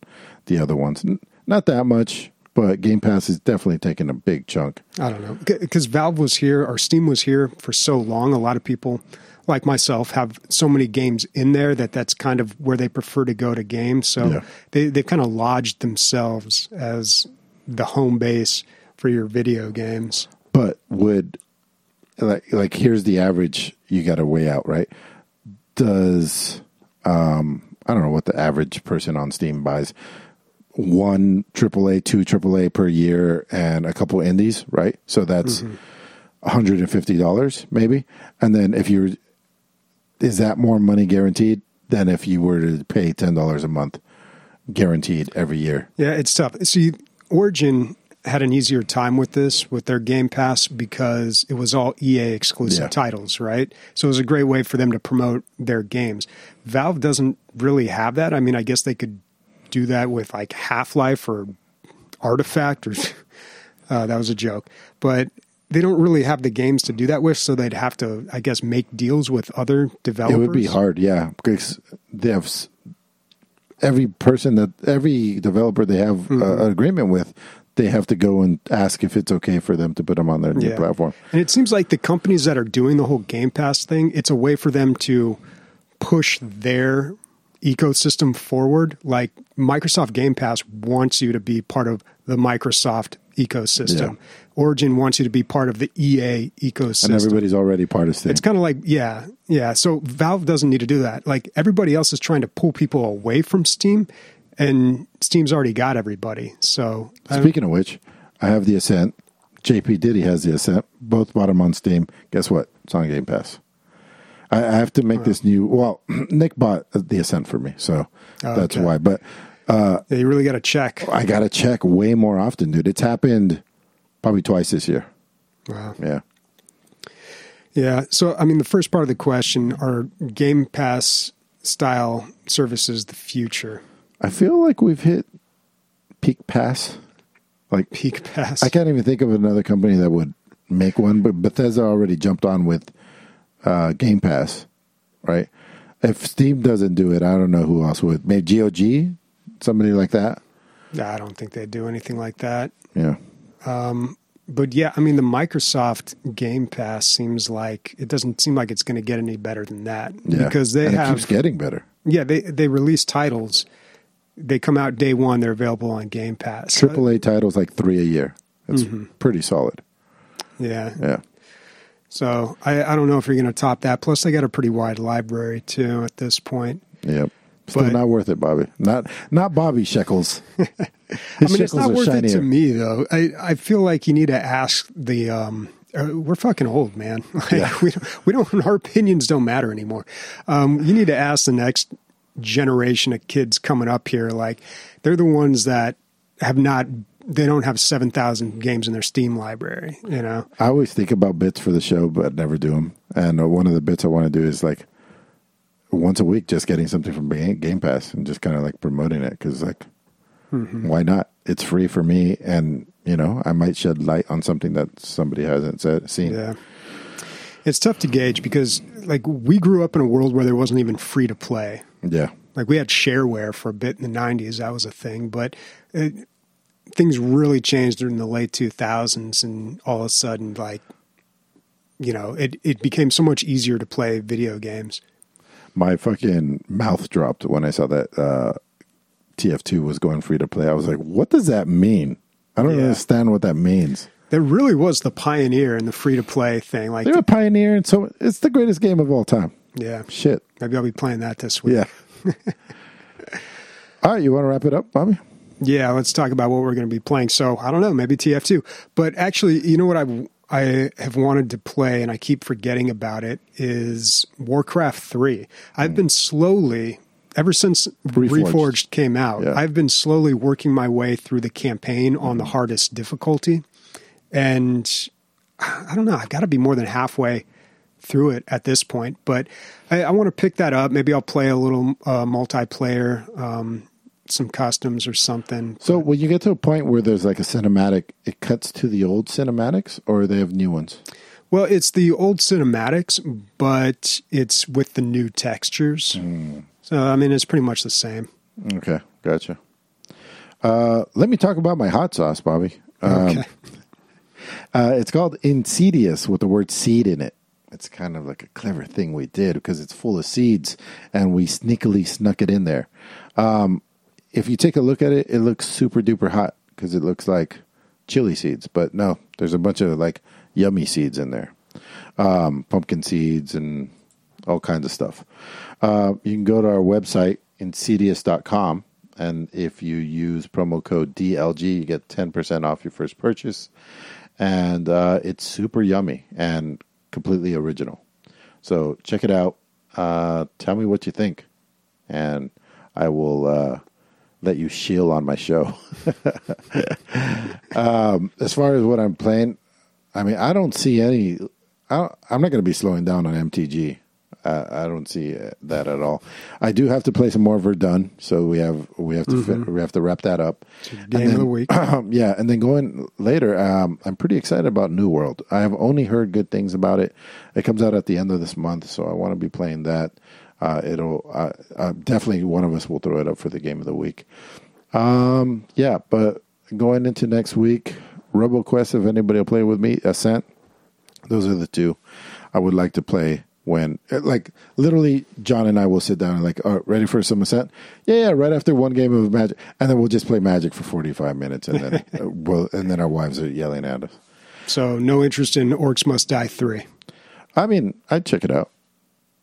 the other ones. N- Not that much, but Game Pass is definitely taking a big chunk. I don't know because Valve was here or Steam was here for so long. A lot of people, like myself, have so many games in there that that's kind of where they prefer to go to games. So Yeah. they they've kind of lodged themselves as the home base for your video games. But would like like here's the average you got to weigh out, right? Does um I don't know what the average person on Steam buys one AAA, two AAA per year and a couple indies, right? So that's $150 maybe. And then if you're is that more money guaranteed than if you were to pay $10 a month guaranteed every year? Yeah, it's tough. See, Origin had an easier time with this with their Game Pass because it was all EA exclusive Yeah. titles, right? So it was a great way for them to promote their games. Valve doesn't really have that. I mean, I guess they could do that with like Half Life or Artifact, or uh, that was a joke, but they don't really have the games to do that with. So they'd have to, I guess, make deals with other developers. It would be hard, yeah, because they have every person that every developer they have Mm-hmm. uh, an agreement with, they have to go and ask if it's okay for them to put them on their new Yeah. platform. And it seems like the companies that are doing the whole Game Pass thing, it's a way for them to push their ecosystem forward. Like Microsoft Game Pass wants you to be part of the Microsoft ecosystem. Yeah. Origin wants you to be part of the EA ecosystem. And everybody's already part of Steam. It's kind of like, yeah, yeah. So Valve doesn't need to do that. Like everybody else is trying to pull people away from Steam, and Steam's already got everybody. So Speaking of which, I have the Ascent. JP Diddy has the Ascent. Both bought them on Steam. Guess what? It's on Game Pass. I, I have to make this new. Well, Nick bought the Ascent for me, so oh, that's Okay. why. But yeah, you really got to check. I got to check way more often, dude. It's happened probably twice this year. Wow. Yeah. Yeah. So, I mean, the first part of the question are Game Pass style services the future? I feel like we've hit peak pass. Like Peak Pass. I can't even think of another company that would make one, but Bethesda already jumped on with uh, Game Pass, right? If Steam doesn't do it, I don't know who else would. Maybe GOG, somebody like that. I don't think they'd do anything like that. Yeah, But yeah, I mean, the Microsoft Game Pass seems like it doesn't seem like it's going to get any better than that yeah. because they and it have keeps getting better. yeah they they release titles. They come out day one. They're available on Game Pass. Triple A titles like three a year. It's Mm-hmm. pretty solid. yeah. Yeah, So I, I don't know if you're going to top that. Plus, they got a pretty wide library too at this point. yep. Still But- not worth it, Bobby. Not not Bobby Shekels. I mean, it's not worth it to me though. I, I feel like you need to ask the. Um, uh, we're fucking old, man. Like, Yeah. We don't, we don't. Our opinions don't matter anymore. Um, you need to ask the next generation of kids coming up here. Like they're the ones that have not. They don't have seven thousand games in their Steam library. You know. I always think about bits for the show, but never do them. And uh, one of the bits I want to do is like once a week, just getting something from Game Pass and just kind of like promoting it because, like, mm-hmm. why not? It's free for me, and you know, I might shed light on something that somebody hasn't said, seen. Yeah. It's tough to gauge because, like, we grew up in a world where there wasn't even free to play. Yeah, Like we had shareware for a bit in the '90s, that was a thing, but it, things really changed during the late 2000s, and all of a sudden, like you know, it it became so much easier to play video games. My fucking mouth dropped when I saw that uh, TF2 was going free to play. I was like, what does that mean? I don't Yeah. understand what that means. That really was the pioneer in the free to play thing. Like, They're a pioneer, and so it's the greatest game of all time. yeah, Shit. maybe I'll be playing that this week. Yeah. all right, you want to wrap it up, Bobby? Yeah, let's talk about what we're going to be playing. So I don't know, maybe TF2. But actually, you know what I I have wanted to play, and I keep forgetting about it, is Warcraft Three. I've been slowly. Ever since Reforged. Reforged, came out, Yeah. I've been slowly working my way through the campaign on the hardest difficulty. And I don't know, I've got to be more than halfway through it at this point. But I, I want to pick that up. Maybe I'll play a little uh, multiplayer, um, some customs or something. So when you get to a point where there's like a cinematic, it cuts to the old cinematics, or they have new ones. Well, it's the old cinematics, but it's with the new textures. So I mean, it's pretty much the same. Okay, gotcha. Uh, let me talk about my hot sauce, Bobby. Um, Okay. Uh, it's called Insidious with the word seed in it. It's kind of like a clever thing we did because it's full of seeds and we sneakily snuck it in there. Um, if you take a look at it, it looks super duper hot because it looks like chili seeds, but no, there's a bunch of like yummy seeds in there. Um, pumpkin seeds and all kinds of stuff. Uh, you can go to our website, insidious.com, and if you use promo code DLG, you get 10% off your first purchase. And uh, it's super yummy and completely original. So check it out. Uh, tell me what you think, and I will uh, let you shill on my show. um, as far as what I'm playing, I mean, I don't see any. I don't, I'm not going to be slowing down on MTG. Uh, I don't see uh, that at all. I do have to play some more Verdun, so we have we have to fit, we have to wrap that up. Game of the week. yeah, and then going later, um, I'm pretty excited about New World. I have only heard good things about it. It comes out at the end of this month, so I want to be playing that. Uh, it'll uh, uh, definitely one of us will throw it up for the game of the week. Um, yeah, but going into next week, RoboQuest. If anybody will play with me, Ascent. Those are the two I would like to play when, uh, like, literally, John and I will sit down and like, oh, ready for some Ascent? Yeah, yeah. Right after one game of Magic, and then we'll just play Magic for forty five minutes, and then, uh, well, and then our wives are yelling at us. So no interest in Orcs Must Die three. I mean, I'd check it out,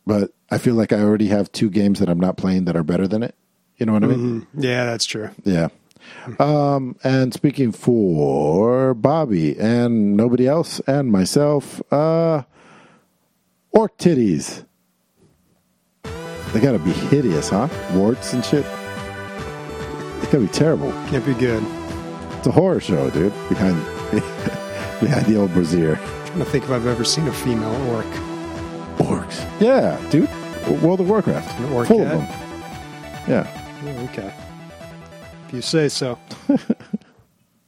but I feel like I already have two games that I'm not playing that are better than it. You know what I mean? Yeah, that's true. Yeah. Um, and speaking for Bobby and nobody else and myself, uh, orc titties. They gotta be hideous, huh? Warts and shit. They gotta be terrible. Can't be good. It's a horror show, dude. Behind behind the old brazier. trying to think if I've ever seen a female orc. Orcs. Yeah, dude. World of Warcraft. Full of them. Yeah. Oh, okay. If you say so.